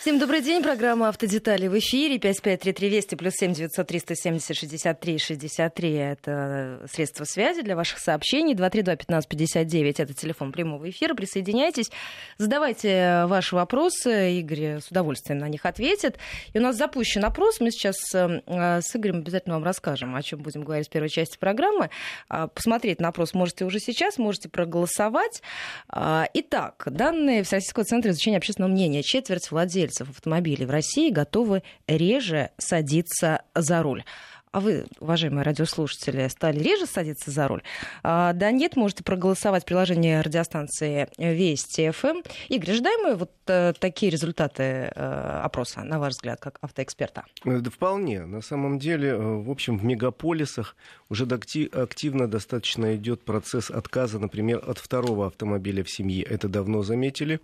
Всем добрый день. Программа «Автодетали» в эфире. 553320 плюс 7 900 370 63 63. Это средство связи для ваших сообщений. 232-1559. Это телефон прямого эфира. Присоединяйтесь. Задавайте ваши вопросы. Игорь с удовольствием на них ответит. И у нас запущен опрос. Мы сейчас э, с Игорем обязательно вам расскажем, о чем будем говорить в первой части программы. А, посмотреть на опрос можете уже сейчас, можете проголосовать. А, итак, данные Всероссийского центра изучения общественного мнения. Четверть владельцев владельцев автомобилей в России готовы реже садиться за руль. А вы, уважаемые радиослушатели, стали реже садиться за руль? А, да нет, можете проголосовать в приложении радиостанции Вести ФМ. Эм. Игорь, ожидаем мы вот а, такие результаты а, опроса, на ваш взгляд, как автоэксперта? Э, да вполне. На самом деле, э, в общем, в мегаполисах уже активно достаточно идет процесс отказа, например, от второго автомобиля в семье. Это давно заметили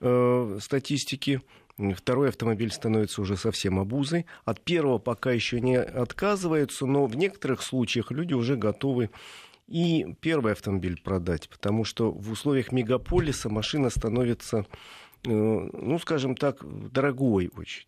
э, статистики второй автомобиль становится уже совсем обузой. От первого пока еще не отказываются, но в некоторых случаях люди уже готовы и первый автомобиль продать, потому что в условиях мегаполиса машина становится, э, ну, скажем так, дорогой очень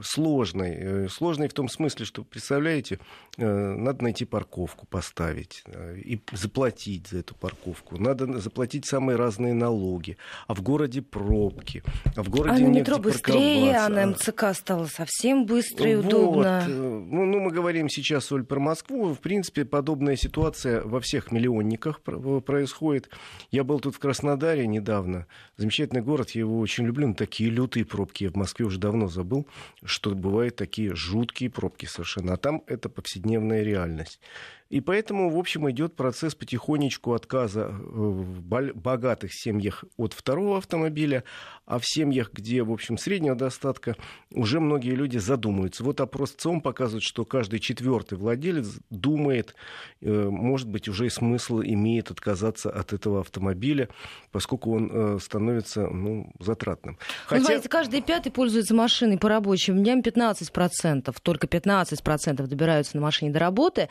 сложной. Э, сложной в том смысле, что, представляете, э, надо найти парковку, поставить э, и заплатить за эту парковку. Надо заплатить самые разные налоги. А в городе пробки. А в городе а метро быстрее, а на МЦК стало совсем быстро и вот. удобно. Ну, ну, мы говорим сейчас, Оль, про Москву. В принципе, подобная ситуация во всех миллионниках происходит. Я был тут в Краснодаре недавно. Замечательный город, я его очень люблю. Но такие лютые пробки я в Москве уже давно забыл что бывают такие жуткие пробки совершенно. А там это повседневная реальность. И поэтому, в общем, идет процесс потихонечку отказа э, в богатых семьях от второго автомобиля, а в семьях, где, в общем, среднего достатка, уже многие люди задумываются. Вот опрос ЦОМ показывает, что каждый четвертый владелец думает, э, может быть, уже и смысл имеет отказаться от этого автомобиля, поскольку он э, становится ну, затратным. Хотя... Вы знаете, каждый пятый пользуется машиной по рабочим дням 15%, только 15% добираются на машине до работы,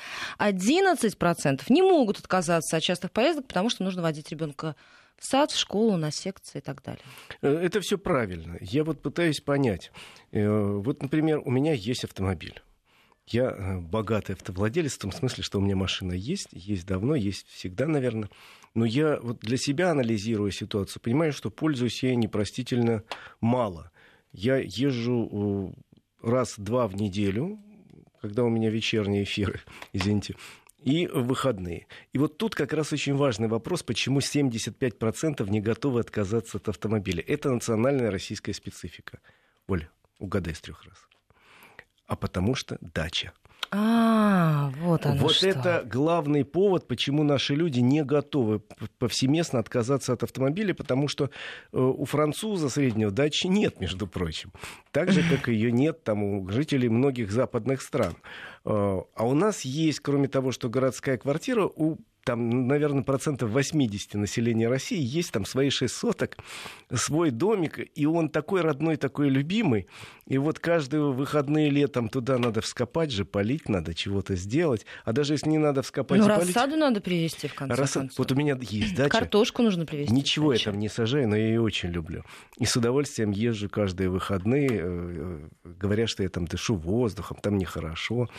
11% не могут отказаться от частых поездок, потому что нужно водить ребенка в сад, в школу, на секции и так далее. Э, это все правильно. Я вот пытаюсь понять. Э, вот, например, у меня есть автомобиль. Я э, богатый автовладелец в том смысле, что у меня машина есть, есть давно, есть всегда, наверное. Но я вот для себя анализирую ситуацию, понимаю, что пользуюсь я непростительно мало. Я езжу раз-два в неделю, когда у меня вечерние эфиры, извините, и выходные. И вот тут как раз очень важный вопрос, почему 75% не готовы отказаться от автомобиля. Это национальная российская специфика. Оля, угадай с трех раз. А потому что дача. А, вот оно Вот что. это главный повод, почему наши люди не готовы повсеместно отказаться от автомобиля, потому что э, у француза среднего дачи нет, между прочим. Так же, как ее нет там, у жителей многих западных стран. Э, а у нас есть, кроме того, что городская квартира, у там, наверное, процентов 80 населения России есть там свои шесть соток, свой домик, и он такой родной, такой любимый. И вот каждые выходные летом туда надо вскопать же, полить надо, чего-то сделать. А даже если не надо вскопать ну, и полить... рассаду надо привезти, в конце Рассад... концов. Вот у меня есть дача. Картошку нужно привезти. Ничего я там не сажаю, но я ее очень люблю. И с удовольствием езжу каждые выходные. Э, э, говорят, что я там дышу воздухом, там нехорошо.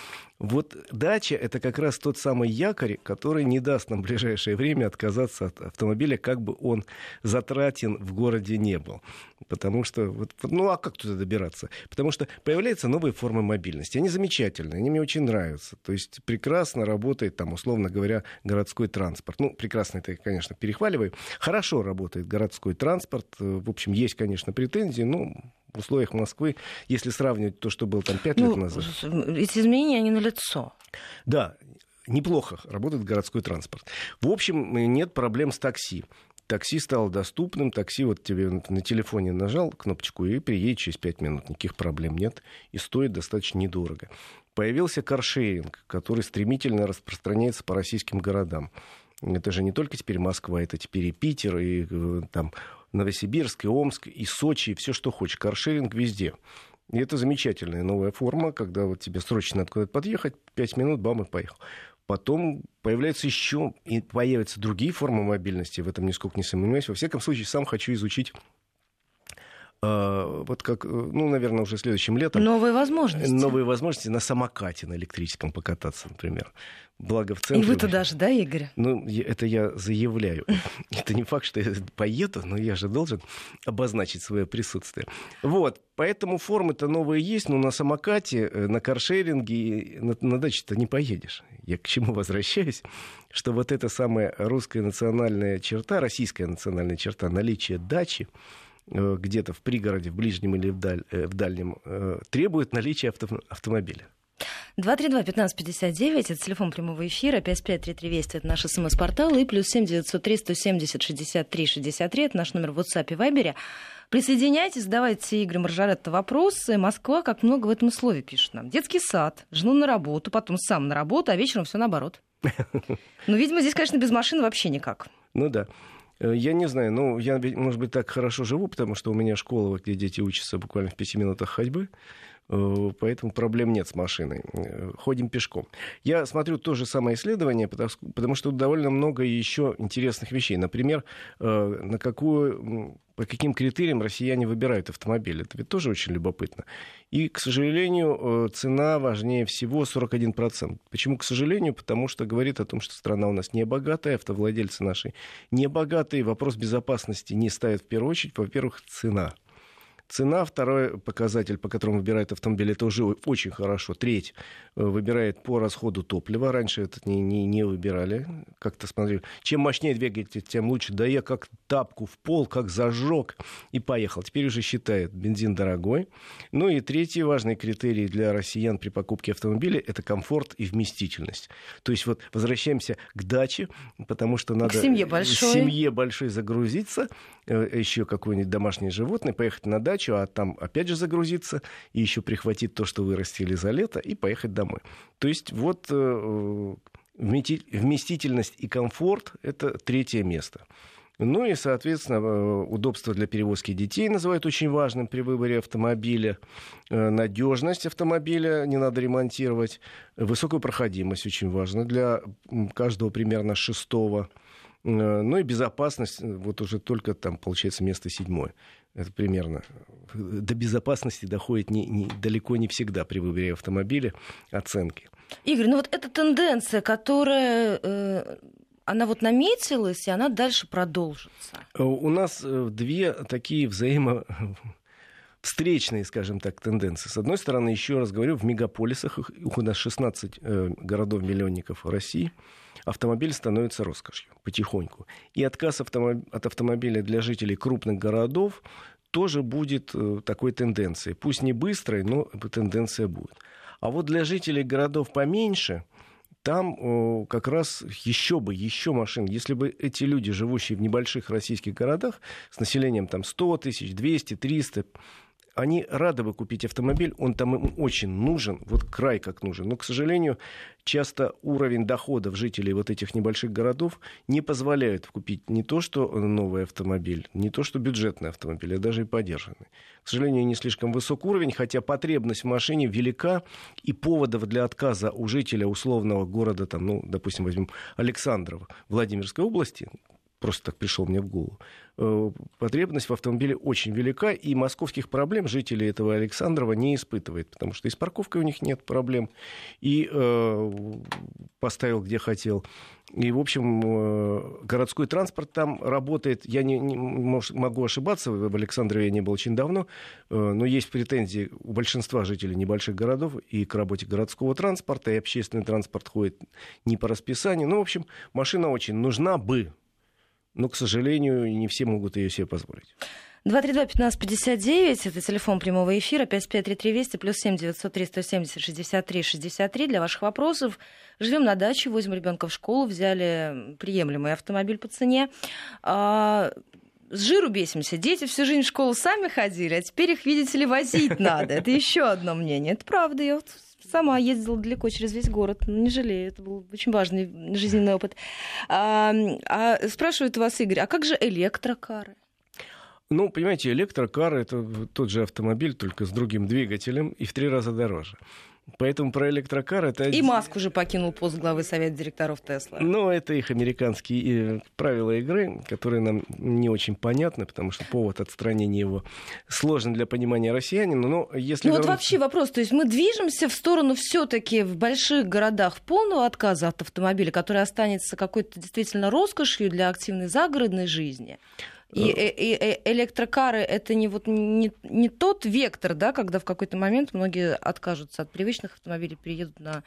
Вот дача — это как раз тот самый якорь, который не даст нам в ближайшее время отказаться от автомобиля, как бы он затратен в городе не был. Потому что, вот, ну а как туда добираться? Потому что появляются новые формы мобильности. Они замечательные, они мне очень нравятся. То есть прекрасно работает, там, условно говоря, городской транспорт. Ну, прекрасно это, конечно, перехваливаю. Хорошо работает городской транспорт. В общем, есть, конечно, претензии, но в условиях Москвы, если сравнивать то, что было там пять ну, лет назад. Эти изменения, они налицо. Да, неплохо работает городской транспорт. В общем, нет проблем с такси. Такси стало доступным, такси вот тебе на телефоне нажал кнопочку и приедет через 5 минут, никаких проблем нет, и стоит достаточно недорого. Появился каршеринг, который стремительно распространяется по российским городам. Это же не только теперь Москва, это теперь и Питер, и э, там Новосибирск, и Омск, и Сочи, и все, что хочешь. Каршеринг везде. И это замечательная новая форма, когда вот тебе срочно надо куда-то подъехать, 5 минут, бам, и поехал. Потом появляются еще и появятся другие формы мобильности, в этом нисколько не сомневаюсь. Во всяком случае, сам хочу изучить вот как, ну, наверное, уже следующим летом. Новые возможности. Новые возможности на самокате на электрическом покататься, например. Благо в центре... И вы туда же, да, Игорь? Ну, это я заявляю. Это не факт, что я поеду, но я же должен обозначить свое присутствие. Вот, поэтому формы-то новые есть, но на самокате, э, на каршеринге, на, на даче-то не поедешь. Я к чему возвращаюсь? Что вот эта самая русская национальная черта, российская национальная черта, наличие дачи, э, где-то в пригороде, в ближнем или в, даль, э, в дальнем, требует наличия авто, автомобиля. 232-1559, это телефон прямого эфира, 553320, это наш смс-портал, и плюс 7903 170 63 63, это наш номер в WhatsApp и Viber. Присоединяйтесь, задавайте Игорю Маржаретто вопросы. Москва, как много в этом слове пишет нам. Детский сад, жену на работу, потом сам на работу, а вечером все наоборот. Ну, видимо, здесь, конечно, без машины вообще никак. Ну да. Э, я не знаю, ну, я, может быть, так хорошо живу, потому что у меня школа, где дети учатся буквально в пяти минутах ходьбы. Э, поэтому проблем нет с машиной. Э, ходим пешком. Я смотрю то же самое исследование, потому что довольно много еще интересных вещей. Например, на какую по каким критериям россияне выбирают автомобиль. Это ведь тоже очень любопытно. И, к сожалению, цена важнее всего 41%. Почему, к сожалению? Потому что говорит о том, что страна у нас не богатая, автовладельцы наши не богатые, вопрос безопасности не ставит в первую очередь. Во-первых, цена. Цена, второй показатель, по которому выбирает автомобиль, это уже очень хорошо. Треть э, выбирает по расходу топлива. Раньше это не, не, не выбирали. Как-то смотрели. Чем мощнее двигатель, тем лучше. Да я как тапку в пол, как зажег и поехал. Теперь уже считает бензин дорогой. Ну и третий важный критерий для россиян при покупке автомобиля – это комфорт и вместительность. То есть вот возвращаемся к даче, потому что надо... К семье большой. Семье большой загрузиться, э, еще какое-нибудь домашнее животное, поехать на дачу, дачу, а там опять же загрузиться и еще прихватить то, что вырастили за лето, и поехать домой. То есть вот э, вместительность и комфорт – это третье место. Ну и, соответственно, э, удобство для перевозки детей называют очень важным при выборе автомобиля. Э, Надежность автомобиля не надо ремонтировать. Высокую проходимость очень важно для каждого примерно шестого. Ну и безопасность, вот уже только там, получается, место седьмое. Это примерно. До безопасности доходит не, не, далеко не всегда при выборе автомобиля оценки. Игорь, ну вот эта тенденция, которая э, она вот наметилась, и она дальше продолжится. Э, у нас э, две такие взаимо встречные, скажем так, тенденции. С одной стороны, еще раз говорю, в мегаполисах, у нас 16 э, городов-миллионников России, автомобиль становится роскошью потихоньку. И отказ от автомобиля для жителей крупных городов тоже будет э, такой тенденцией. Пусть не быстрой, но тенденция будет. А вот для жителей городов поменьше, там о, как раз еще бы, еще машин. Если бы эти люди, живущие в небольших российских городах, с населением там 100 тысяч, 200, 300, они рады бы купить автомобиль, он там им очень нужен, вот край как нужен. Но, к сожалению, часто уровень доходов жителей вот этих небольших городов не позволяет купить не то, что новый автомобиль, не то, что бюджетный автомобиль, а даже и подержанный. К сожалению, не слишком высок уровень, хотя потребность в машине велика, и поводов для отказа у жителя условного города, там, ну, допустим, возьмем Александрова, Владимирской области, просто так пришел мне в голову. Э, потребность в автомобиле очень велика, и московских проблем жители этого Александрова не испытывают, потому что и с парковкой у них нет проблем, и э, поставил где хотел. И, в общем, э, городской транспорт там работает. Я не, не могу ошибаться, в Александрове я не был очень давно, э, но есть претензии у большинства жителей небольших городов и к работе городского транспорта, и общественный транспорт ходит не по расписанию. Ну, в общем, машина очень нужна бы, но, к сожалению, не все могут ее себе позволить. 232-1559, это телефон прямого эфира, 553320, плюс 7 903 170 63 63 для ваших вопросов. Живем на даче, возим ребенка в школу, взяли приемлемый автомобиль по цене. А, с жиру бесимся. Дети всю жизнь в школу сами ходили, а теперь их, видите ли, возить надо. Это еще одно мнение. Это правда. Я вот сама ездила далеко через весь город, не жалею, это был очень важный жизненный опыт. А, а спрашивают вас, Игорь, а как же электрокары? Ну, понимаете, электрокар это тот же автомобиль, только с другим двигателем и в три раза дороже. Поэтому про электрокар это... И Маск уже покинул пост главы Совета директоров Тесла. Ну, это их американские э, правила игры, которые нам не очень понятны, потому что повод отстранения его сложен для понимания россиянина. Но если ну, вернуться... вот вообще вопрос, то есть мы движемся в сторону все-таки в больших городах полного отказа от автомобиля, который останется какой-то действительно роскошью для активной загородной жизни. И, и, и э, электрокары это не, вот, не, не тот вектор, да, когда в какой-то момент многие откажутся от привычных автомобилей, переедут на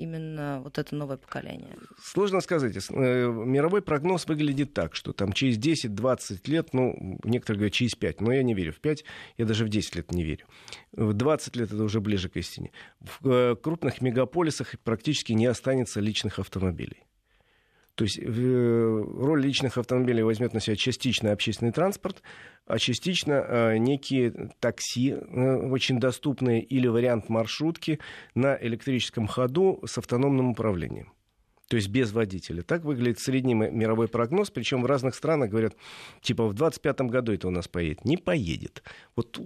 именно вот это новое поколение? Сложно сказать. Э, мировой прогноз выглядит так, что там через 10-20 лет, ну, некоторые говорят через 5, но я не верю в 5, я даже в 10 лет не верю. В 20 лет это уже ближе к истине. В э, крупных мегаполисах практически не останется личных автомобилей. То есть э, роль личных автомобилей возьмет на себя частично общественный транспорт, а частично э, некие такси э, очень доступные или вариант маршрутки на электрическом ходу с автономным управлением то есть без водителя. Так выглядит средний мировой прогноз, причем в разных странах говорят, типа в 2025 году это у нас поедет. Не поедет. Вот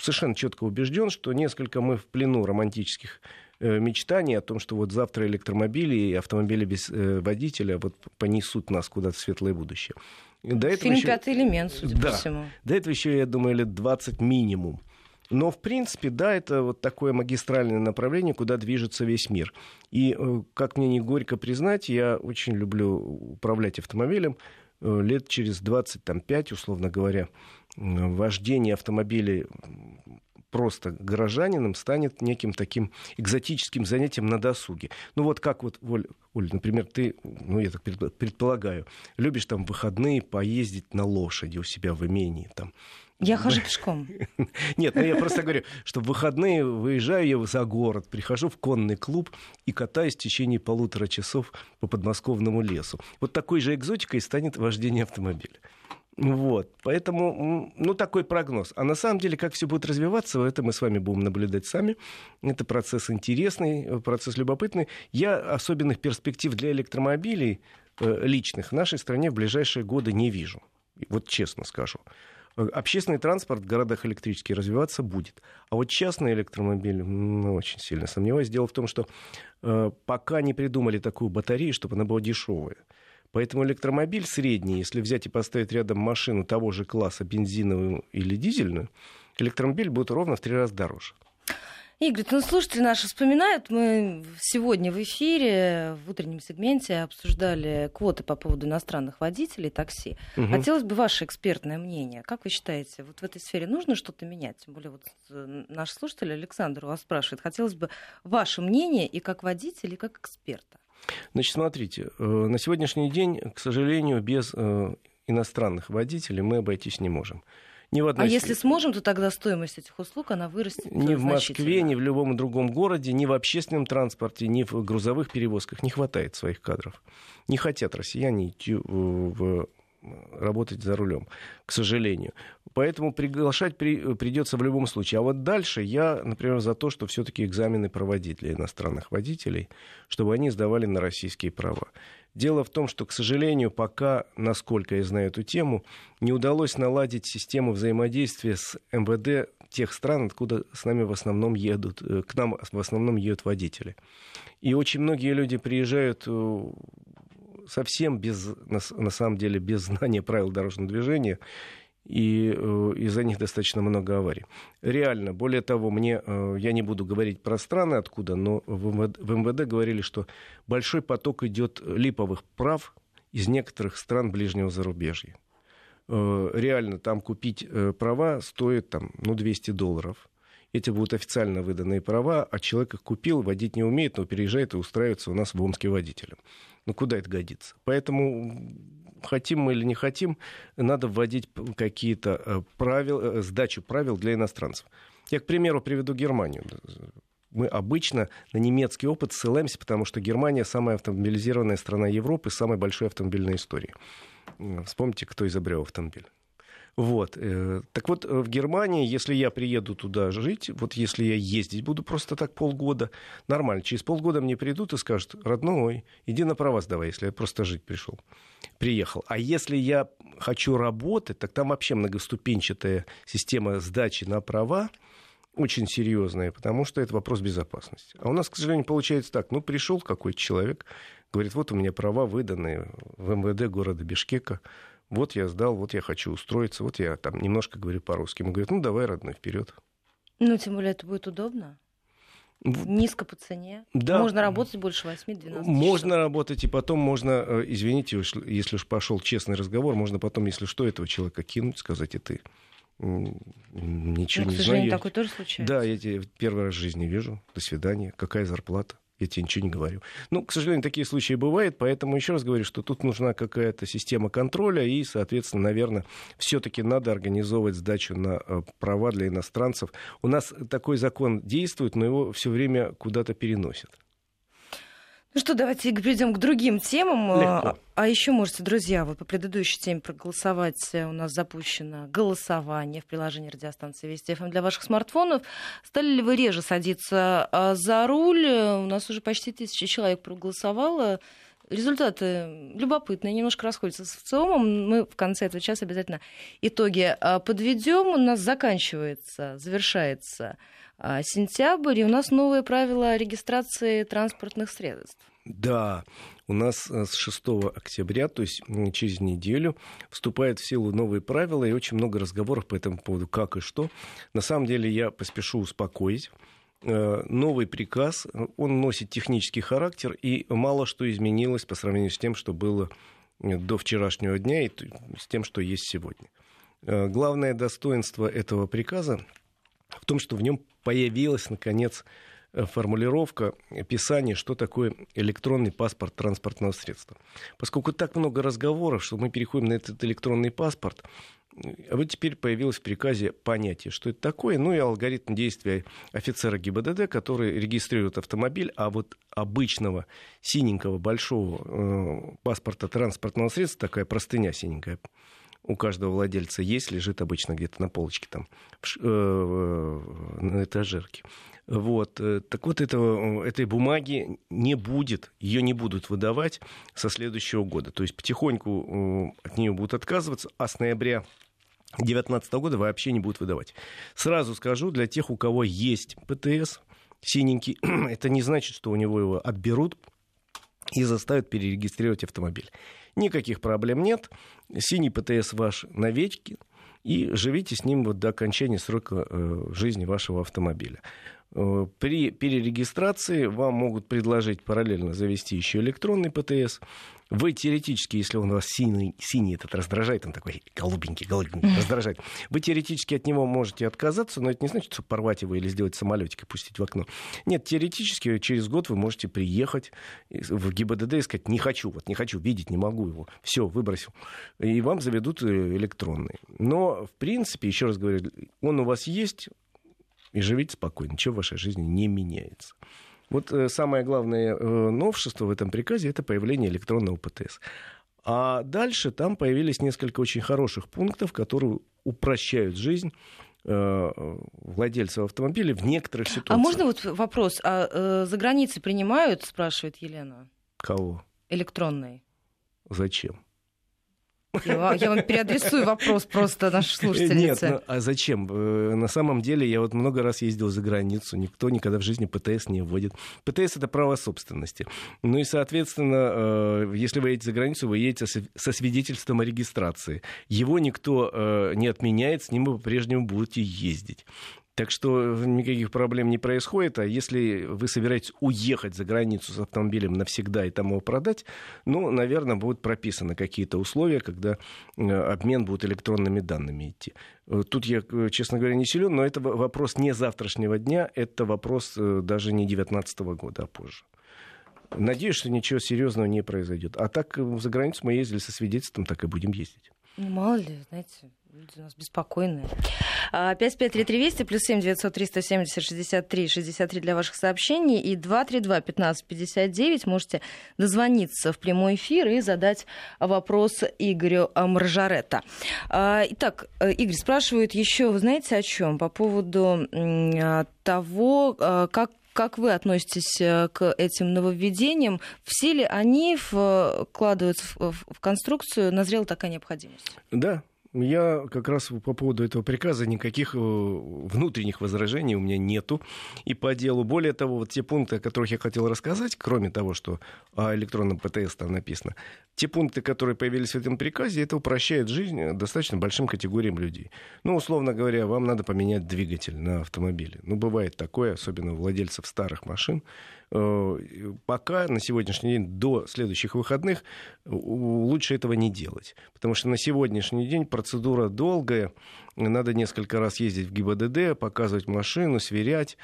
совершенно четко убежден, что несколько мы в плену романтических Э, мечтаний о том, что вот завтра электромобили и автомобили без э, водителя вот понесут нас куда-то в светлое будущее. До этого Фильм еще... «Пятый элемент», судя да. по всему. До этого еще, я думаю, лет 20 минимум. Но, в принципе, да, это вот такое магистральное направление, куда движется весь мир. И, э, как мне не горько признать, я очень люблю управлять автомобилем. Лет через 25, условно говоря, вождение автомобилей просто горожанином станет неким таким экзотическим занятием на досуге. Ну вот как вот, Оль, Оль например, ты, ну я так предполагаю, любишь там в выходные поездить на лошади у себя в имении, там, я хожу пешком. Нет, ну я просто говорю, что в выходные выезжаю я за город, прихожу в конный клуб и катаюсь в течение полутора часов по подмосковному лесу. Вот такой же экзотикой станет вождение автомобиля. Вот, поэтому, ну, такой прогноз. А на самом деле, как все будет развиваться, это мы с вами будем наблюдать сами. Это процесс интересный, процесс любопытный. Я особенных перспектив для электромобилей э, личных в нашей стране в ближайшие годы не вижу. Вот честно скажу. Общественный транспорт в городах электрический развиваться будет. А вот частный электромобиль, ну, очень сильно сомневаюсь. Дело в том, что э, пока не придумали такую батарею, чтобы она была дешевая. Поэтому электромобиль средний, если взять и поставить рядом машину того же класса, бензиновую или дизельную, электромобиль будет ровно в три раза дороже. Игорь, ну слушатели наши вспоминают, мы сегодня в эфире, в утреннем сегменте обсуждали квоты по поводу иностранных водителей такси. Угу. Хотелось бы ваше экспертное мнение. Как вы считаете, вот в этой сфере нужно что-то менять? Тем более вот э, наш слушатель Александр у вас спрашивает. Хотелось бы ваше мнение и как водителя, и как эксперта. Значит, смотрите, э, на сегодняшний день, к сожалению, без э, иностранных водителей мы обойтись не можем. Ни в одной... А если сможем, то тогда стоимость этих услуг, она вырастет Ни в Москве, ни в любом другом городе, ни в общественном транспорте, ни в грузовых перевозках не хватает своих кадров. Не хотят россияне идти в работать за рулем, к сожалению. Поэтому приглашать при, придется в любом случае. А вот дальше я, например, за то, что все-таки экзамены проводить для иностранных водителей, чтобы они сдавали на российские права. Дело в том, что, к сожалению, пока, насколько я знаю эту тему, не удалось наладить систему взаимодействия с МВД тех стран, откуда с нами в основном едут, э, к нам в основном едут водители. И очень многие люди приезжают э, совсем без, на, на самом деле, без знания правил дорожного движения, и э, из-за них достаточно много аварий. Реально, более того, мне, э, я не буду говорить про страны откуда, но в МВД, в МВД говорили, что большой поток идет липовых прав из некоторых стран ближнего зарубежья. Э, реально, там купить э, права стоит там, ну, 200 долларов эти будут официально выданные права, а человек их купил, водить не умеет, но переезжает и устраивается у нас в Омске водителем. Ну, куда это годится? Поэтому хотим мы или не хотим, надо вводить какие-то э, правила, э, сдачу правил для иностранцев. Я, к примеру, приведу Германию. Мы обычно на немецкий опыт ссылаемся, потому что Германия самая автомобилизированная страна Европы с самой большой автомобильной историей. Вспомните, кто изобрел автомобиль. Вот. Э, так вот, в Германии, если я приеду туда жить, вот если я ездить буду просто так полгода, нормально. Через полгода мне придут и скажут, родной, иди на права сдавай, если я просто жить пришел. Приехал. А если я хочу работать, так там вообще многоступенчатая система сдачи на права, очень серьезное, потому что это вопрос безопасности. А у нас, к сожалению, получается так. Ну, пришел какой-то человек, говорит, вот у меня права выданы в МВД города Бишкека, вот я сдал, вот я хочу устроиться, вот я там немножко говорю по-русски. Ему говорят, ну, давай, родной, вперед. Ну, тем более это будет удобно. Низко по цене. Да. Можно работать больше 8-12 Можно часов. работать, и потом можно, э, извините, если уж пошел честный разговор, можно потом, если что, этого человека кинуть, сказать, и ты ничего ну, не знаю. такое тоже случается. Да, я тебя первый раз в жизни вижу. До свидания. Какая зарплата? Я тебе ничего не говорю. Ну, к сожалению, такие случаи бывают, поэтому еще раз говорю, что тут нужна какая-то система контроля, и, соответственно, наверное, все-таки надо организовывать сдачу на э, права для иностранцев. У нас такой закон действует, но его все время куда-то переносят. Ну что, давайте перейдем к другим темам. Легко. А еще можете, друзья, вот по предыдущей теме проголосовать. У нас запущено голосование в приложении радиостанции Вести ФМ для ваших смартфонов. Стали ли вы реже садиться а, за руль? У нас уже почти тысяча человек проголосовало. Результаты любопытные, немножко расходятся с ВЦИОМом. Мы в конце этого часа обязательно итоги а, подведем. У нас заканчивается, завершается а, сентябрь, и у нас новые правила регистрации транспортных средств. Да, у нас э, с 6 октября, то есть через неделю, вступают в силу новые правила и очень много разговоров по этому поводу, как и что. На самом деле я поспешу успокоить. Э, новый приказ, он носит технический характер, и мало что изменилось по сравнению с тем, что было э, до вчерашнего дня и с тем, что есть сегодня. Главное достоинство этого приказа в том, что в нем появилась, наконец, э, формулировка, описание, что такое электронный паспорт транспортного средства. Поскольку так много разговоров, что мы переходим на этот электронный паспорт, а вот теперь появилось в приказе понятие, что это такое, ну и алгоритм действия офицера ГИБДД, который регистрирует автомобиль, а вот обычного синенького большого э, паспорта транспортного средства, такая простыня синенькая, у каждого владельца есть, лежит обычно где-то на полочке там, э, на этажерке. Вот. Э, так вот, этого, этой бумаги не будет, ее не будут выдавать со следующего года. То есть потихоньку э, от нее будут отказываться, а с ноября 2019 года вообще не будут выдавать. Сразу скажу, для тех, у кого есть ПТС синенький, это не значит, что у него его отберут и заставят перерегистрировать автомобиль. Никаких проблем нет. Синий ПТС ваш навеки. И живите с ним вот до окончания срока э, жизни вашего автомобиля. Э, при перерегистрации вам могут предложить параллельно завести еще электронный ПТС. Вы теоретически, если он у вас синий, синий этот раздражает, он такой голубенький, голубенький, раздражает, вы теоретически от него можете отказаться, но это не значит, что порвать его или сделать самолетик и пустить в окно. Нет, теоретически через год вы можете приехать в ГИБДД и сказать, не хочу, вот не хочу, видеть не могу его, все, выбросил. И вам заведут э, электронный. Но, в принципе, еще раз говорю, он у вас есть, и живите спокойно, ничего в вашей жизни не меняется. Вот э, самое главное э, новшество в этом приказе это появление электронного ПТС. А дальше там появились несколько очень хороших пунктов, которые упрощают жизнь э, владельцев автомобиля в некоторых а ситуациях. А можно вот вопрос? А э, за границей принимают, спрашивает Елена? Кого? Электронный. Зачем? Я, я вам переадресую вопрос просто нашей слушательнице. Нет, ну, а зачем? Э, на самом деле я вот много раз ездил за границу, никто никогда в жизни ПТС не вводит. ПТС — это право собственности. Ну и, соответственно, э, если вы едете за границу, вы едете со свидетельством о регистрации. Его никто э, не отменяет, с ним вы по-прежнему будете ездить. Так что никаких проблем не происходит. А если вы собираетесь уехать за границу с автомобилем навсегда и там его продать, ну, наверное, будут прописаны какие-то условия, когда э, обмен будет электронными данными идти. Э, тут я, э, честно говоря, не силен, но это вопрос не завтрашнего дня, это вопрос даже не 2019 года, а позже. Надеюсь, что ничего серьезного не произойдет. А так за границу мы ездили со свидетельством, так и будем ездить. Ну, мало ли, знаете, люди у нас беспокойные. 553320 плюс 7 900 370 63 63 для ваших сообщений и 232 1559 можете дозвониться в прямой эфир и задать вопрос Игорю Маржаретта. А, итак, э, Игорь спрашивает еще, вы знаете о чем? По поводу того, э, как как вы относитесь э, к этим нововведениям? Все ли они вкладываются в, в конструкцию? Назрела такая необходимость? Да, Я как раз по поводу этого приказа никаких э, внутренних возражений у меня нету. И по делу, более того, вот те пункты, о которых я хотел рассказать, кроме того, что о электронном ПТС там написано, те пункты, которые появились в этом приказе, это упрощает жизнь достаточно большим категориям людей. Ну, условно говоря, вам надо поменять двигатель на автомобиле. Ну, бывает такое, особенно у владельцев старых машин. Э, пока на сегодняшний день, до следующих выходных, лучше этого не делать. Потому что на сегодняшний день процедура долгая, надо несколько раз ездить в ГИБДД, показывать машину, сверять.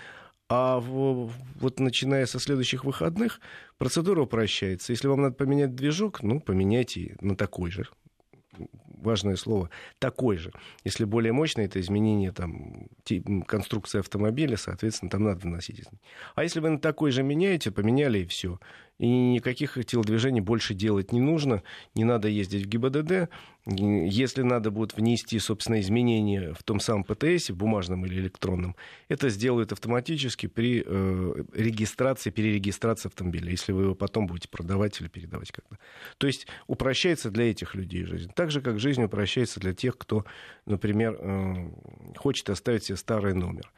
А вот начиная со следующих выходных процедура упрощается. Если вам надо поменять движок, ну, поменяйте на такой же важное слово, такой же. Если более мощное, это изменение там, конструкции автомобиля, соответственно, там надо вносить. А если вы на такой же меняете, поменяли и все и никаких телодвижений больше делать не нужно, не надо ездить в ГИБДД. Если надо будет внести, собственно, изменения в том самом ПТС, в бумажном или электронном, это сделают автоматически при э, регистрации, перерегистрации автомобиля, если вы его потом будете продавать или передавать как-то. То есть упрощается для этих людей жизнь. Так же, как жизнь упрощается для тех, кто, например, э, хочет оставить себе старый номер.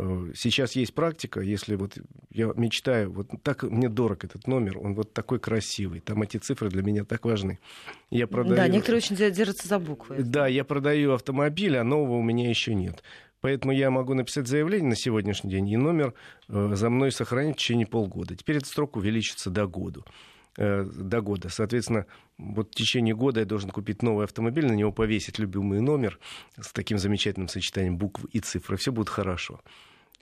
Э, сейчас есть практика, если вот я мечтаю, вот так мне дорог этот номер, он вот такой красивый, там эти цифры для меня так важны. Я продаю... Да, некоторые очень держатся за буквы. Да, я продаю автомобиль, а нового у меня еще нет. Поэтому я могу написать заявление на сегодняшний день, и номер э, за мной сохранить в течение полгода. Теперь этот срок увеличится до года. Э, до года. Соответственно, вот в течение года я должен купить новый автомобиль, на него повесить любимый номер с таким замечательным сочетанием букв и цифр, и все будет хорошо.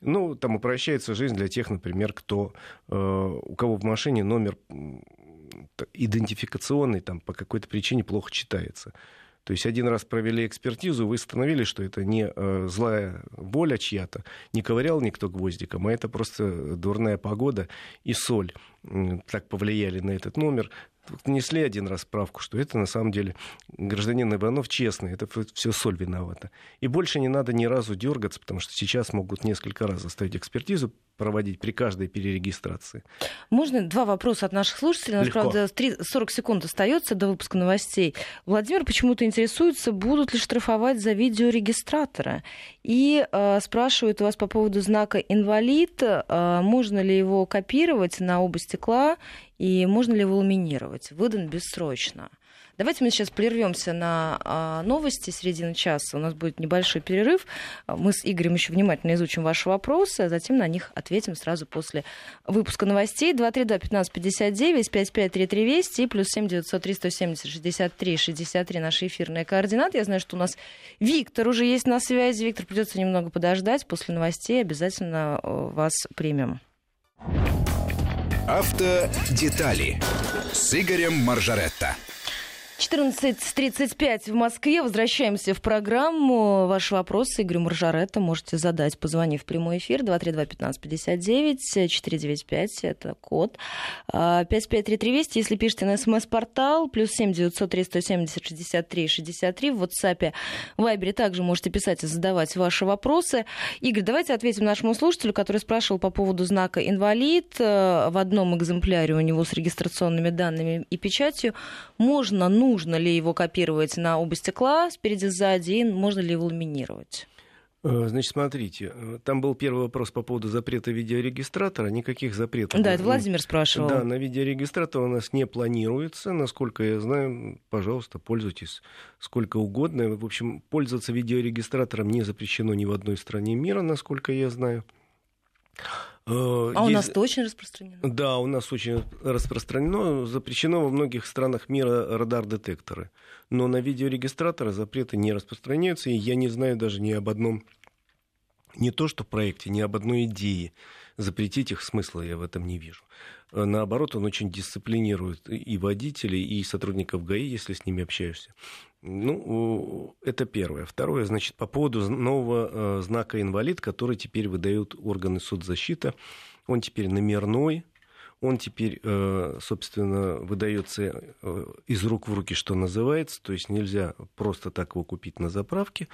Ну, там упрощается жизнь для тех, например, кто, э, у кого в машине номер идентификационный там по какой-то причине плохо читается. То есть один раз провели экспертизу, вы установили, что это не э, злая воля чья-то, не ковырял никто гвоздиком, а это просто дурная погода и соль э, так повлияли на этот номер внесли один раз справку, что это на самом деле гражданин Иванов честный, это все соль виновата. И больше не надо ни разу дергаться, потому что сейчас могут несколько раз заставить экспертизу проводить при каждой перерегистрации. Можно два вопроса от наших слушателей? У нас, Легко. правда, 40 секунд остается до выпуска новостей. Владимир почему-то интересуется, будут ли штрафовать за видеорегистратора. И э, спрашивает у вас по поводу знака «инвалид», э, можно ли его копировать на оба стекла и можно ли его ламинировать? Выдан бессрочно. Давайте мы сейчас прервемся на а, новости середины часа. У нас будет небольшой перерыв. Мы с Игорем еще внимательно изучим ваши вопросы, а затем на них ответим сразу после выпуска новостей. 232-1559, 553320 и плюс 7 903 170 63 63 наши эфирные координаты. Я знаю, что у нас Виктор уже есть на связи. Виктор, придется немного подождать. После новостей обязательно э, вас примем. Автодетали с Игорем Маржаретто. 14.35 в Москве. Возвращаемся в программу. Ваши вопросы Игорю Маржаретто можете задать, позвонив в прямой эфир 232-1559, 495, это код. 553320, если пишете на смс-портал, плюс 7 903 170 63 63. В WhatsApp, в Viber также можете писать и задавать ваши вопросы. Игорь, давайте ответим нашему слушателю, который спрашивал по поводу знака «инвалид». Э, в одном экземпляре у него с регистрационными данными и печатью. Можно, ну, нужно ли его копировать на оба стекла спереди, сзади, и можно ли его ламинировать? Э, значит, смотрите, э, там был первый вопрос по поводу запрета видеорегистратора. Никаких запретов. Да, это Владимир спрашивал. Да, на видеорегистратор у нас не планируется. Насколько я знаю, пожалуйста, пользуйтесь сколько угодно. В общем, пользоваться видеорегистратором не запрещено ни в одной стране мира, насколько я знаю. Э, а есть... у нас это очень распространено? Да, у нас очень распространено. Запрещено во многих странах мира радар-детекторы. Но на видеорегистраторы запреты не распространяются, и я не знаю даже ни об одном, не то что проекте, ни об одной идее. Запретить их смысла я в этом не вижу. Э, наоборот, он очень дисциплинирует и водителей, и сотрудников ГАИ, если с ними общаешься. Ну, это первое. Второе, значит, по поводу нового э, знака инвалид, который теперь выдают органы соцзащиты. Он теперь номерной, он теперь, э, собственно, выдается из рук в руки, что называется, то есть нельзя просто так его купить на заправке.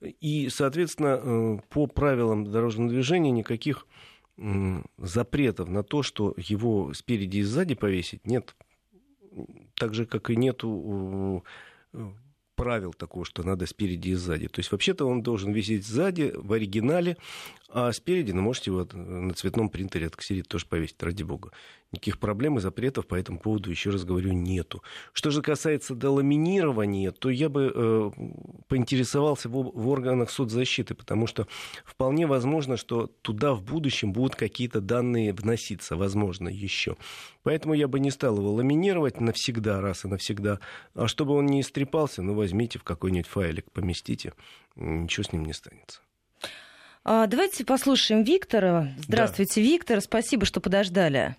И, соответственно, по правилам дорожного движения никаких запретов на то, что его спереди и сзади повесить, нет. Так же, как и нету правил такого, что надо спереди и сзади. То есть вообще-то он должен висеть сзади в оригинале, а спереди, ну, можете его на цветном принтере отксерить тоже повесить, ради бога. Никаких проблем и запретов по этому поводу, еще раз говорю, нету. Что же касается доламинирования, то я бы э, поинтересовался в, в органах соцзащиты, потому что вполне возможно, что туда в будущем будут какие-то данные вноситься, возможно, еще. Поэтому я бы не стал его ламинировать навсегда, раз и навсегда. А чтобы он не истрепался, ну, возьмите в какой-нибудь файлик, поместите, ничего с ним не станется. А, давайте послушаем Виктора. Здравствуйте, да. Виктор. Спасибо, что подождали.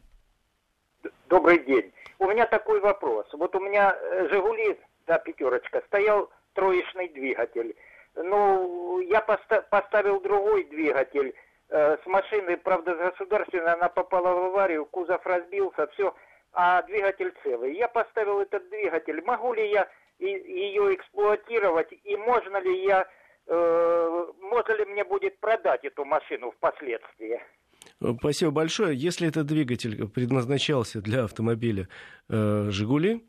Добрый день. У меня такой вопрос. Вот у меня э, «Жигули», да, пятерочка, стоял троечный двигатель. Ну, я поста- поставил другой двигатель э, с машины, правда, государственной, она попала в аварию, кузов разбился, все, а двигатель целый. Я поставил этот двигатель. Могу ли я ее эксплуатировать и можно ли я, э, можно ли мне будет продать эту машину впоследствии? Спасибо большое. Если этот двигатель предназначался для автомобиля э, «Жигули»,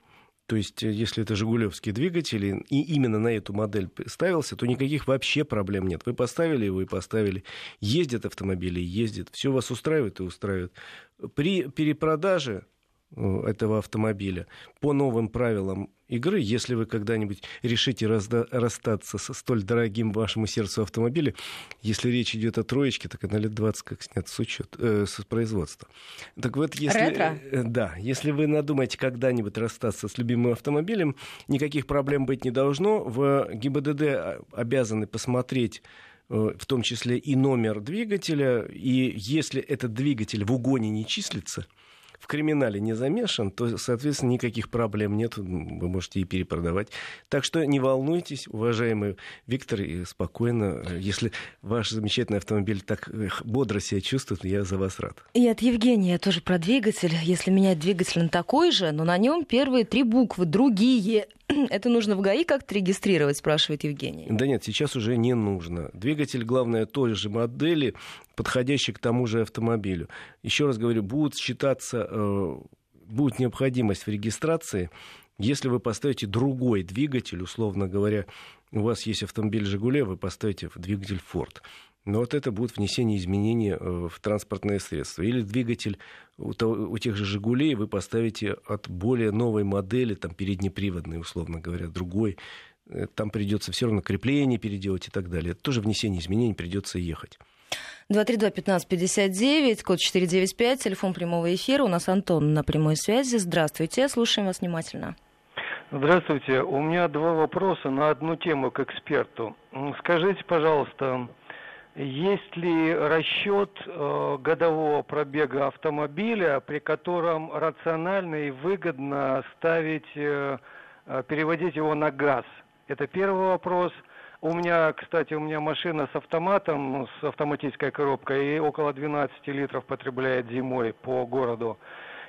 то есть, э, если это «Жигулевский двигатель», и именно на эту модель ставился, то никаких вообще проблем нет. Вы поставили его и поставили. Ездят автомобили, ездят. Все вас устраивает и устраивает. При перепродаже Э, этого автомобиля по новым правилам игры, если вы когда-нибудь решите разда- расстаться со столь дорогим вашему сердцу автомобилем, если речь идет о троечке, так она лет 20 как снят с, учет, э, с производства. Так вот, если, Ретро? Э, да, если вы надумаете когда-нибудь расстаться с любимым автомобилем, никаких проблем быть не должно. В ГИБДД обязаны посмотреть э, в том числе и номер двигателя, и если этот двигатель в угоне не числится, в криминале не замешан, то, соответственно, никаких проблем нет, вы можете и перепродавать. Так что не волнуйтесь, уважаемый Виктор, и спокойно, если ваш замечательный автомобиль так бодро себя чувствует, я за вас рад. И от Евгения тоже про двигатель. Если менять двигатель на такой же, но на нем первые три буквы другие, это нужно в ГАИ как-то регистрировать, спрашивает Евгений. Да нет, сейчас уже не нужно. Двигатель, главное, той же модели, подходящий к тому же автомобилю. Еще раз говорю, будут считаться, э, будет необходимость в регистрации, если вы поставите другой двигатель, условно говоря, у вас есть автомобиль «Жигули», вы поставите двигатель «Форд». Но вот это будет внесение изменений э, в транспортное средство. Или двигатель у, того, у тех же «Жигулей» вы поставите от более новой модели, там переднеприводной, условно говоря, другой. Э, там придется все равно крепление переделать и так далее. Это тоже внесение изменений, придется ехать. 232-1559, код 495, телефон прямого эфира. У нас Антон на прямой связи. Здравствуйте, слушаем вас внимательно. Здравствуйте. У меня два вопроса на одну тему к эксперту. Скажите, пожалуйста, есть ли расчет э, годового пробега автомобиля, при котором рационально и выгодно ставить, э, э, переводить его на газ? Это первый вопрос. У меня, кстати, у меня машина с автоматом, с автоматической коробкой, и около 12 литров потребляет зимой по городу.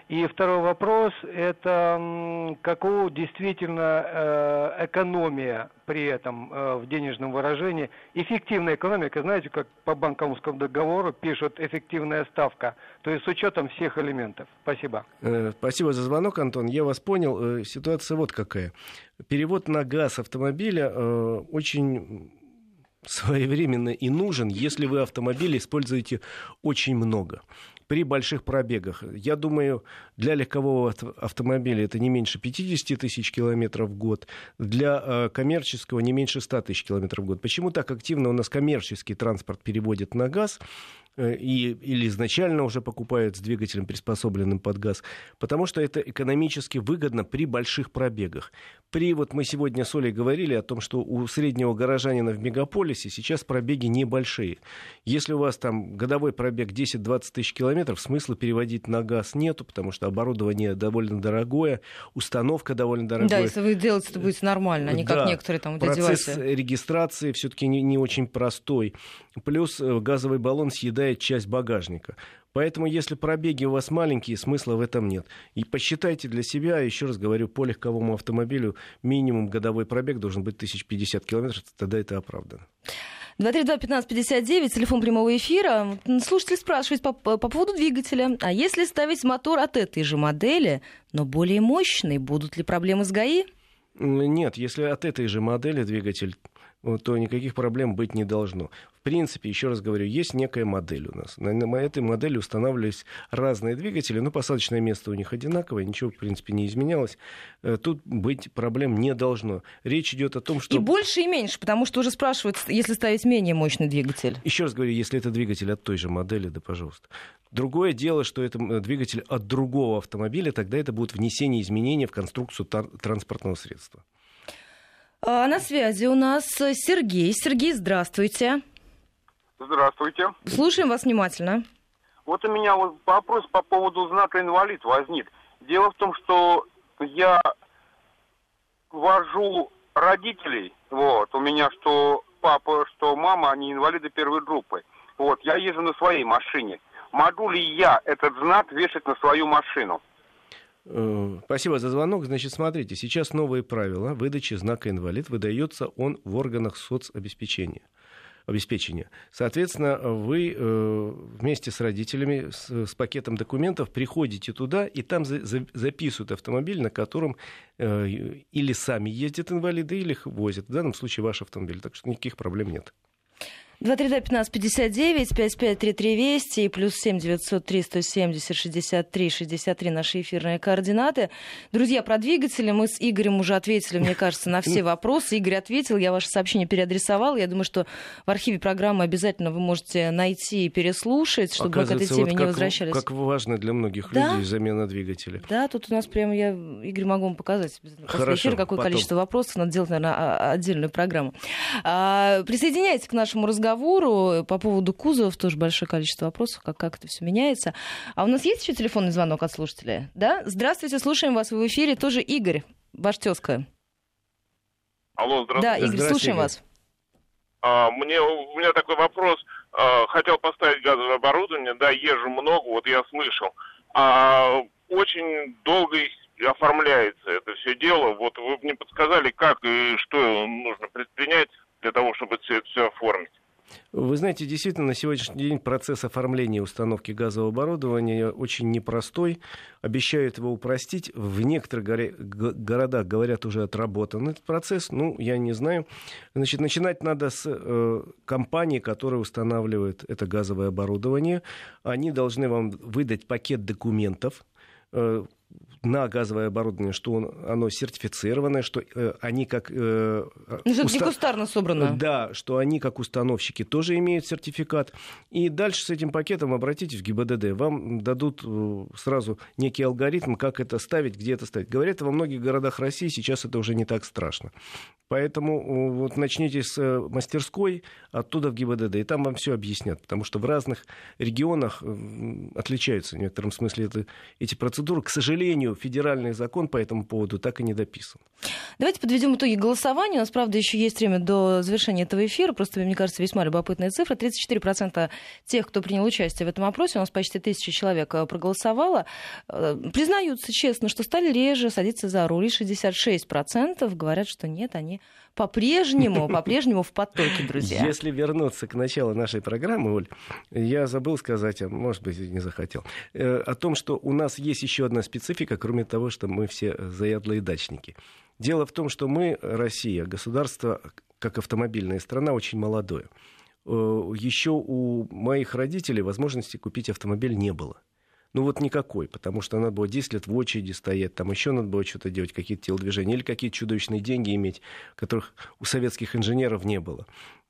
И второй вопрос – это какого действительно э, экономия при этом э, в денежном выражении. Эффективная экономика, знаете, как по банковскому договору пишут эффективная ставка, то есть с учетом всех элементов. Спасибо. Э, спасибо за звонок, Антон. Я вас понял. Ситуация вот какая. Перевод на газ автомобиля очень своевременно и нужен, если вы автомобили используете очень много при больших пробегах. Я думаю, для легкового автомобиля это не меньше 50 тысяч километров в год, для э, коммерческого не меньше 100 тысяч километров в год. Почему так активно у нас коммерческий транспорт переводит на газ? Э, и, или изначально уже покупают с двигателем, приспособленным под газ, потому что это экономически выгодно при больших пробегах. При, вот мы сегодня с Олей говорили о том, что у среднего горожанина в мегаполисе сейчас пробеги небольшие. Если у вас там годовой пробег 10-20 тысяч километров, смысла переводить на газ нету, потому что оборудование довольно дорогое, установка довольно дорогая. Да, если вы делаете это будете нормально, а не как да, некоторые там Процесс регистрации все-таки не, не очень простой. Плюс э, газовый баллон съедает часть багажника. Поэтому, если пробеги у вас маленькие, смысла в этом нет. И посчитайте для себя, еще раз говорю, по легковому автомобилю минимум годовой пробег должен быть 1050 километров, тогда это оправдано. 232-1559, телефон прямого эфира. Слушатель спрашивает по, по поводу двигателя. А если ставить мотор от этой же модели, но более мощный, будут ли проблемы с ГАИ? Нет, если от этой же модели двигатель то никаких проблем быть не должно. В принципе, еще раз говорю, есть некая модель у нас. На, на этой модели устанавливались разные двигатели, но посадочное место у них одинаковое, ничего, в принципе, не изменялось. Э, тут быть проблем не должно. Речь идет о том, что... И больше, и меньше, потому что уже спрашивают, если ставить менее мощный двигатель. Еще раз говорю, если это двигатель от той же модели, да, пожалуйста. Другое дело, что это двигатель от другого автомобиля, тогда это будет внесение изменений в конструкцию транспортного средства. А на связи у нас Сергей. Сергей, здравствуйте. Здравствуйте. Слушаем вас внимательно. Вот у меня вот вопрос по поводу знака инвалид возник. Дело в том, что я вожу родителей, вот, у меня что папа, что мама, они инвалиды первой группы. Вот, я езжу на своей машине. Могу ли я этот знак вешать на свою машину? Э, спасибо за звонок. Значит, смотрите, сейчас новые правила выдачи знака инвалид. Выдается он в органах соцобеспечения обеспечения. Соответственно, вы э, вместе с родителями с, с пакетом документов приходите туда, и там за, за, записывают автомобиль, на котором э, или сами ездят инвалиды, или их возят. В данном случае ваш автомобиль, так что никаких проблем нет. 232-1559, 553320 и плюс 7 903 170 63 63 наши эфирные координаты. Друзья, про двигатели мы с Игорем уже ответили, мне кажется, на все вопросы. Игорь ответил, я ваше сообщение переадресовал. Я думаю, что в архиве программы обязательно вы можете найти и переслушать, чтобы мы к этой теме вот не как, возвращались. Как важно для многих да? людей замена двигателя. Да, тут у нас прямо я, Игорь, могу вам показать после Хорошо, эфира, какое потом. количество вопросов. Надо делать, наверное, отдельную программу. А, присоединяйтесь к нашему разговору разговору. По поводу кузовов тоже большое количество вопросов, как, как это все меняется. А у нас есть еще телефонный звонок от слушателя? Да? Здравствуйте, слушаем вас в эфире. Тоже Игорь, ваш тезка. Алло, здравствуйте. Да, Игорь, слушаем Игорь. вас. А, мне, у меня такой вопрос. А, хотел поставить газовое оборудование, да, езжу много, вот я слышал. А очень долго оформляется это все дело. Вот вы мне подсказали, как и что нужно предпринять для того, чтобы все это все оформить. Вы знаете, действительно, на сегодняшний день процесс оформления установки газового оборудования очень непростой. Обещают его упростить. В некоторых горе- городах, говорят, уже отработан этот процесс. Ну, я не знаю. Значит, начинать надо с э, компании, которая устанавливает это газовое оборудование. Они должны вам выдать пакет документов, э, на газовое оборудование, что он, оно сертифицированное, что э, они как... Э, ну, что уста... кустарно собрано. Да, что они как установщики тоже имеют сертификат. И дальше с этим пакетом обратитесь в ГИБДД. Вам дадут э, сразу некий алгоритм, как это ставить, где это ставить. Говорят, во многих городах России сейчас это уже не так страшно. Поэтому э, вот начните с э, мастерской, оттуда в ГИБДД, и там вам все объяснят, потому что в разных регионах отличаются в некотором смысле это, эти процедуры. К сожалению, федеральный закон по этому поводу так и не дописан. Давайте подведем итоги голосования. У нас, правда, еще есть время до завершения этого эфира. Просто, мне кажется, весьма любопытная цифра. 34% тех, кто принял участие в этом опросе, у нас почти тысяча человек э, проголосовало, признаются честно, что стали реже садиться за руль. И 66% говорят, что нет, они по-прежнему, по-прежнему в потоке, друзья. Если вернуться к началу нашей программы, Оль, я забыл сказать, а может быть, не захотел, э, о том, что у нас есть еще одна специфика, кроме того, что мы все заядлые дачники. Дело в том, что мы, Россия, государство, как автомобильная страна, очень молодое. Э, еще у моих родителей возможности купить автомобиль не было. Ну вот никакой, потому что надо было 10 лет в очереди стоять, там еще надо было что-то делать, какие-то телодвижения, или какие-то чудовищные деньги иметь, которых у советских инженеров не было.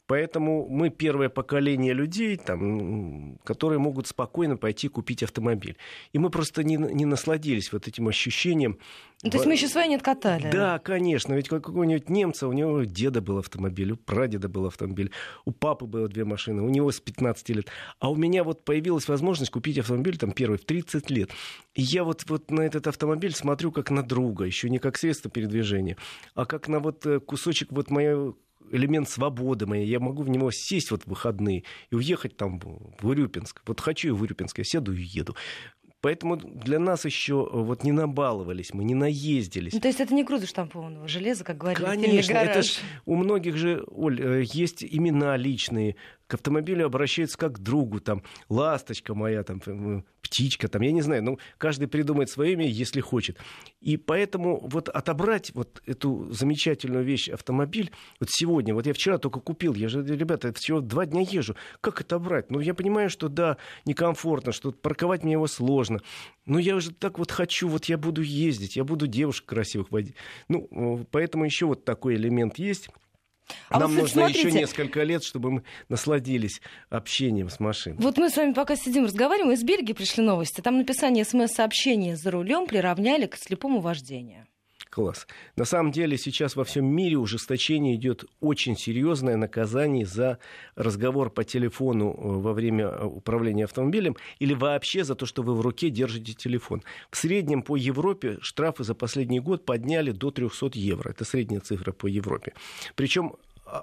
Поэтому мы первое поколение людей, там, которые могут спокойно пойти купить автомобиль. И мы просто не, не насладились вот этим ощущением. Ну, то есть мы еще свои не откатали? Да, конечно. Ведь какого-нибудь немца, у него деда был автомобиль, у прадеда был автомобиль, у папы было две машины, у него с 15 лет. А у меня вот появилась возможность купить автомобиль там первый в 30 лет. И я вот, вот на этот автомобиль смотрю как на друга, еще не как средство передвижения, а как на вот э, кусочек вот моей элемент свободы моей. Я могу в него сесть вот в выходные и уехать там в Урюпинск. Вот хочу я в Урюпинск, я седу и еду. Поэтому для нас еще э, вот не набаловались, мы не наездились. Ну, то есть это не груза штампованного железа, как говорили. Конечно, это ж, у многих же, Оль, э, есть имена личные, к автомобилю обращаются как к другу, там, ласточка моя, там, птичка, там, я не знаю, ну, каждый придумает свое имя, если хочет. И поэтому вот отобрать вот эту замечательную вещь, автомобиль, вот сегодня, вот я вчера только купил, я же, ребята, всего два дня езжу, как отобрать? Ну, я понимаю, что да, некомфортно, что парковать мне его сложно, но я уже так вот хочу, вот я буду ездить, я буду девушек красивых водить. Ну, поэтому еще вот такой элемент есть. А Нам вот, нужно смотрите, еще несколько лет, чтобы мы насладились общением с машиной. Вот мы с вами пока сидим, разговариваем, из Бельгии пришли новости. Там написание смс-сообщения за рулем приравняли к слепому вождению. Класс. На самом деле сейчас во всем мире ужесточение идет очень серьезное наказание за разговор по телефону э, во время э, управления автомобилем или вообще за то, что вы в руке держите телефон. В среднем по Европе штрафы за последний год подняли до 300 евро. Это средняя цифра по Европе. Причем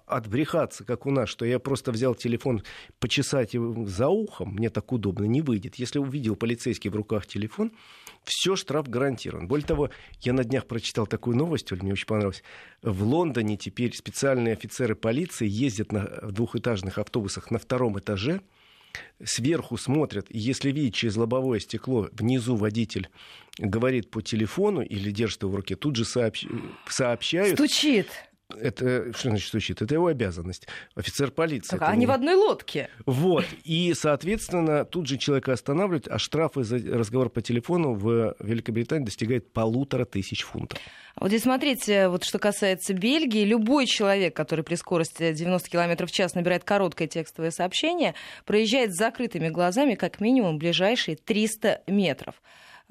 отбрехаться, как у нас, что я просто взял телефон, почесать его за ухом, мне так удобно, не выйдет. Если увидел полицейский в руках телефон, все, штраф гарантирован. Более того, я на днях прочитал такую новость, Оль, мне очень понравилось. В Лондоне теперь специальные офицеры полиции ездят на двухэтажных автобусах на втором этаже, сверху смотрят, и если видит через лобовое стекло, внизу водитель говорит по телефону или держит его в руке, тут же сообщ... сообщают. Стучит это что значит стучит? Это его обязанность. Офицер полиции. Так, они не... в одной лодке. Вот. И, соответственно, тут же человека останавливают, а штрафы за разговор по телефону в Великобритании достигают полутора тысяч фунтов. Вот здесь смотрите, вот что касается Бельгии, любой человек, который при скорости 90 км в час набирает короткое текстовое сообщение, проезжает с закрытыми глазами как минимум ближайшие 300 метров.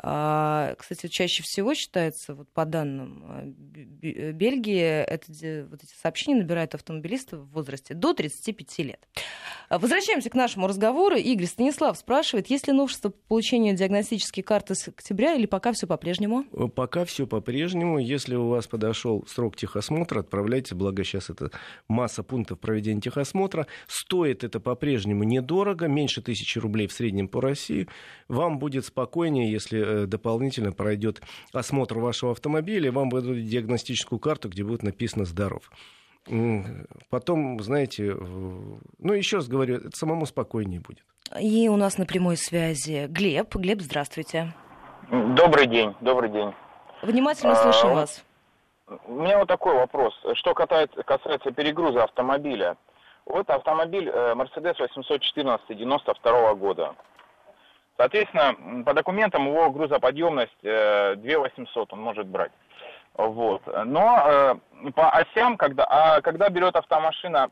А, кстати, чаще всего считается, вот по данным а, Бельгии, это, вот эти сообщения набирают автомобилисты в возрасте до 35 лет. А, возвращаемся к нашему разговору. Игорь Станислав спрашивает, есть ли новшество по получению диагностической карты с октября или пока все по-прежнему? Э, пока все по-прежнему. Если у вас подошел срок техосмотра, отправляйте, благо сейчас это масса пунктов проведения техосмотра. Стоит это по-прежнему недорого, меньше тысячи рублей в среднем по России. Вам будет спокойнее, если Э, дополнительно пройдет осмотр вашего автомобиля, и вам выдадут диагностическую карту, где будет написано «здоров». Потом, знаете, ну, еще раз говорю, это самому спокойнее будет. И у нас на прямой связи Глеб. Глеб, здравствуйте. Добрый день, добрый день. Внимательно слушаю а, вас. У меня вот такой вопрос. Что касается, касается перегруза автомобиля. Вот автомобиль э, Mercedes 814 92 года. Соответственно, по документам его грузоподъемность 2800 э, он может брать. Вот. Но э, по осям, когда, а когда берет автомашина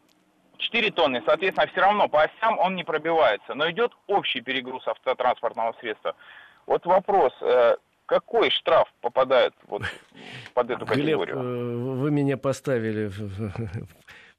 4 тонны, соответственно, все равно по осям он не пробивается. Но идет общий перегруз автотранспортного средства. Вот вопрос, э, какой штраф попадает вот под эту категорию? Глеб, вы меня поставили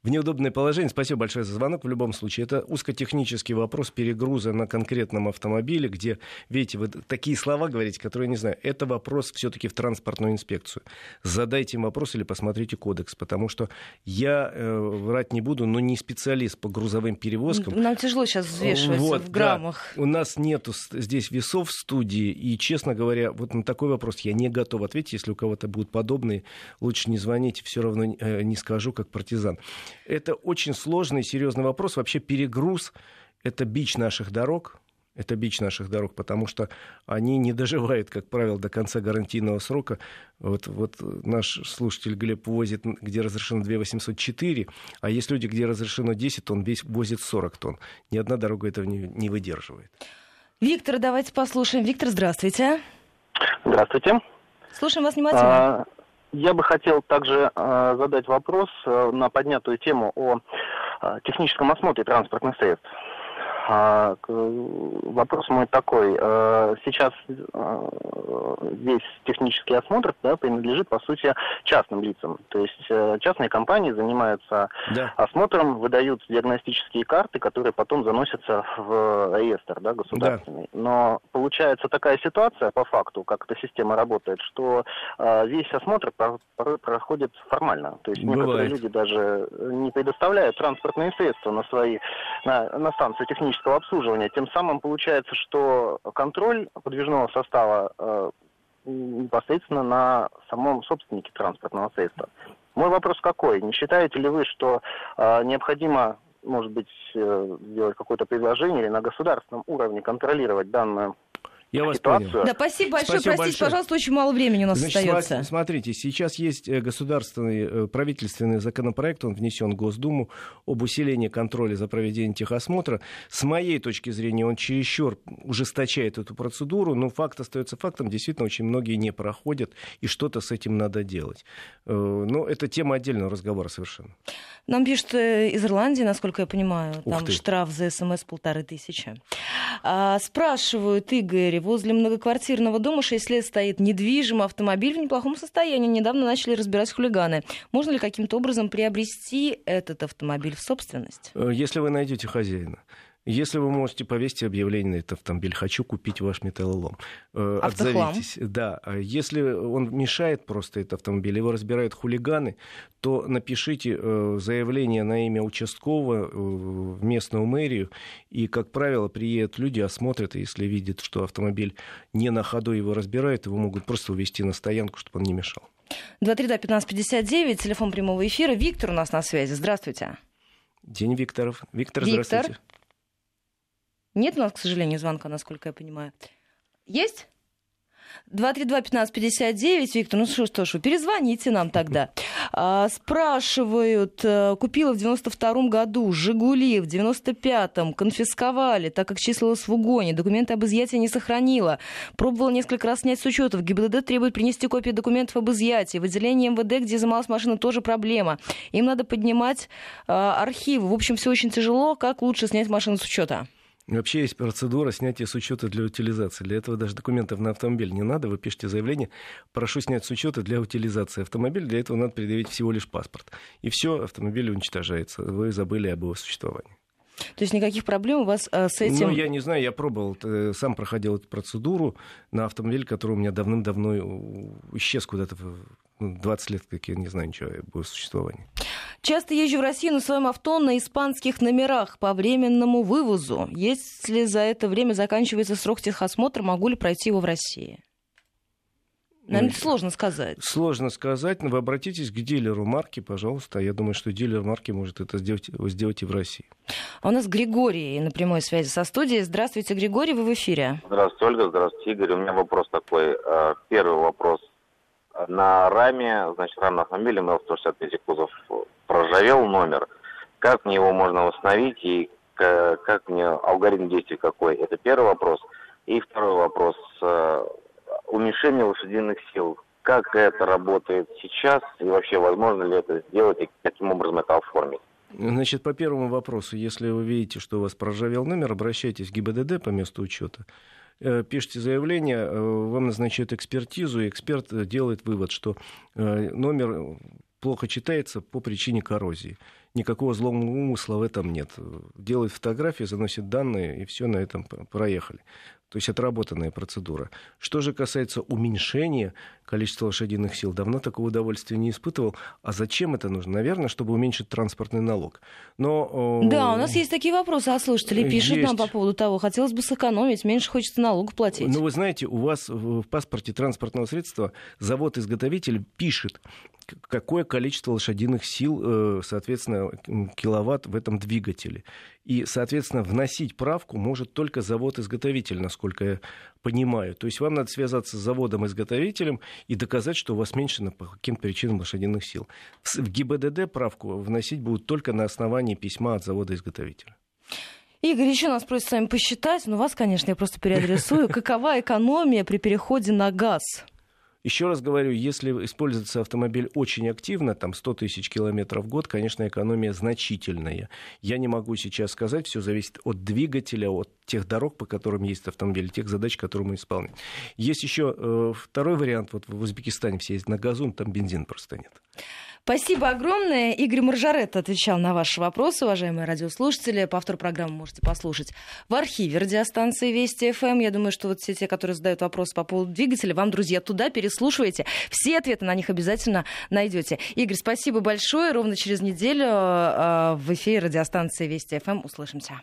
в неудобное положение. Спасибо большое за звонок. В любом случае, это узкотехнический вопрос перегруза на конкретном автомобиле, где, видите, вы такие слова говорите, которые, не знаю, это вопрос все-таки в транспортную инспекцию. Задайте им вопрос или посмотрите кодекс, потому что я э, врать не буду, но не специалист по грузовым перевозкам. Нам тяжело сейчас взвешивать вот, в граммах. Да. У нас нету здесь весов в студии, и, честно говоря, вот на такой вопрос я не готов ответить. Если у кого-то будут подобные, лучше не звоните, все равно э, не скажу, как партизан. Это очень сложный и серьезный вопрос. Вообще перегруз — это бич наших дорог, это бич наших дорог, потому что они не доживают, как правило, до конца гарантийного срока. Вот, вот наш слушатель Глеб возит, где разрешено 2804, а есть люди, где разрешено 10 тонн, весь возит 40 тонн. Ни одна дорога этого не, не выдерживает. Виктор, давайте послушаем. Виктор, здравствуйте. Здравствуйте. Слушаем вас внимательно. А, я бы хотел также э, задать вопрос э, на поднятую тему о э, техническом осмотре транспортных средств. А, вопрос мой такой. А, сейчас а, весь технический осмотр да, принадлежит, по сути, частным лицам. То есть э, частные компании занимаются да. осмотром, выдают диагностические карты, которые потом заносятся в реестр да, государственный. Да. Но получается такая ситуация, по факту, как эта система работает, что весь осмотр порой проходит формально. То есть Бывает. некоторые люди даже не предоставляют транспортные средства на свои на, на станции технического технического обслуживания. Тем самым получается, что контроль подвижного состава э, непосредственно на самом собственнике транспортного средства. Мой вопрос какой? Не считаете ли вы, что э, необходимо, может быть, э, сделать какое-то предложение или на государственном уровне контролировать данную Я вас ситуацию. понял. Да, спасибо большое. Спасибо Простите, большое. пожалуйста, очень мало времени у нас Значит, остается. смотрите, сейчас есть э, государственный э, правительственный законопроект, он внесен в Госдуму об усилении контроля за проведением техосмотра. С моей точки зрения, он чересчур ужесточает эту процедуру, но факт остается фактом. Действительно, очень многие не проходят, и что-то с этим надо делать. Э, Но это тема отдельного разговора совершенно. Нам пишут из Ирландии, насколько я понимаю, Ух там ты. штраф за СМС полторы тысячи. А, спрашивают, Игорь, возле многоквартирного дома 6 лет стоит недвижимый автомобиль в неплохом состоянии. Недавно начали разбирать хулиганы. Можно ли каким-то образом приобрести этот автомобиль в собственность? Э, Если вы найдете хозяина, если вы можете повесить объявление на этот автомобиль «Хочу купить ваш металлолом», э, Автохлам. отзовитесь. Да, А если он мешает просто этот автомобиль, его разбирают хулиганы, то напишите э, заявление на имя участкового э, в местную мэрию, и, как правило, приедут люди, осмотрят, и если видят, что автомобиль не на ходу его разбирают, его могут просто увезти на стоянку, чтобы он не мешал. 232-1559, телефон прямого эфира. Виктор у нас на связи. Здравствуйте. День Викторов. Виктор, Виктор. здравствуйте. Нет у нас, к сожалению, звонка, насколько я понимаю. Есть? 232-1559, Виктор, ну что, что ж, вы перезвоните нам тогда. А, спрашивают, э, купила в 92-м году «Жигули», в 95-м конфисковали, так как числилась в угоне, документы об изъятии не сохранила. Пробовала несколько раз снять с учета. В ГИБДД требует принести копии документов об изъятии. В отделении МВД, где изымалась машина, тоже проблема. Им надо поднимать э, архивы. В общем, все очень тяжело. Как лучше снять машину с учета? Вообще есть процедура снятия с учета для утилизации. Для этого даже документов на автомобиль не надо. Вы пишете заявление, прошу снять с учета для утилизации автомобиля. Для этого надо предъявить всего лишь паспорт. И все, автомобиль уничтожается. Вы забыли об его существовании. То есть никаких проблем у вас э, с этим? Ну, я не знаю, я пробовал, э, сам проходил эту процедуру на автомобиль, который у меня давным-давно э, исчез куда-то, в- ну, 20 лет, как я не знаю ничего об его существовании. Часто езжу в Россию на своем авто на испанских номерах по временному вывозу. Если за это время заканчивается срок техосмотра, могу ли пройти его в России? Наверное, Ну, это сложно сказать. Сложно сказать, но вы обратитесь к дилеру марки, пожалуйста. Я думаю, что дилер марки может это сделать, сделать и в России. А у нас Григорий на прямой связи со студией. Здравствуйте, Григорий, вы в эфире. Здравствуйте, Ольга. Здравствуйте, Игорь. У меня вопрос такой. Э, Первый вопрос. На раме, значит, рама автомобиля МЛ-165 кузов проржавел номер. Как мне его можно восстановить и как мне алгоритм действий какой? Это первый вопрос. И второй вопрос. Э, Уменьшение лошадиных сил. Как это работает сейчас и вообще возможно ли это сделать и каким образом это оформить? Значит, по первому вопросу, если вы видите, что у вас проржавел номер, обращайтесь в ГИБДД по месту учета, э, пишите заявление, э, вам назначают экспертизу, и эксперт э, делает вывод, что номер плохо читается по причине коррозии. Никакого злого умысла в этом нет. Делает фотографии, заносит данные, и все на этом проехали. То есть отработанная процедура. Что же касается уменьшения количества лошадиных сил, давно такого удовольствия не испытывал. А зачем это нужно? Наверное, чтобы уменьшить транспортный налог. Но, э, Да, у нас есть такие вопросы от слушателей. Пишут нам Есть. по поводу того, хотелось бы сэкономить, меньше хочется налог платить. Ну, вы знаете, у вас в паспорте транспортного средства завод-изготовитель пишет, какое количество лошадиных сил, э, соответственно, киловатт в этом двигателе. И, соответственно, вносить правку может только завод-изготовитель, насколько я понимаю. То есть вам надо связаться с заводом-изготовителем и доказать, что у вас меньше по каким-то причинам лошадиных сил. В ГИБДД правку вносить будут только на основании письма от завода-изготовителя. Игорь, еще нас просят с вами посчитать, но вас, конечно, я просто переадресую. Какова экономия при переходе на газ? Еще раз говорю, если используется автомобиль очень активно, там 100 тысяч километров в год, конечно, экономия значительная. Я не могу сейчас сказать, все зависит от двигателя, от тех дорог, по которым есть автомобиль, тех задач, которые мы исполняем. Есть еще э, второй вариант, вот в Узбекистане все ездят на газу, но там бензин просто нет. Спасибо огромное. Игорь Маржарет отвечал на ваши вопросы, уважаемые радиослушатели. Повтор программы можете послушать в архиве радиостанции Вести ФМ. Я думаю, что вот все те, которые задают вопросы по поводу двигателя, вам, друзья, туда переслушивайте. Все ответы на них обязательно найдете. Игорь, спасибо большое. Ровно через неделю э, в эфире радиостанции Вести ФМ услышимся.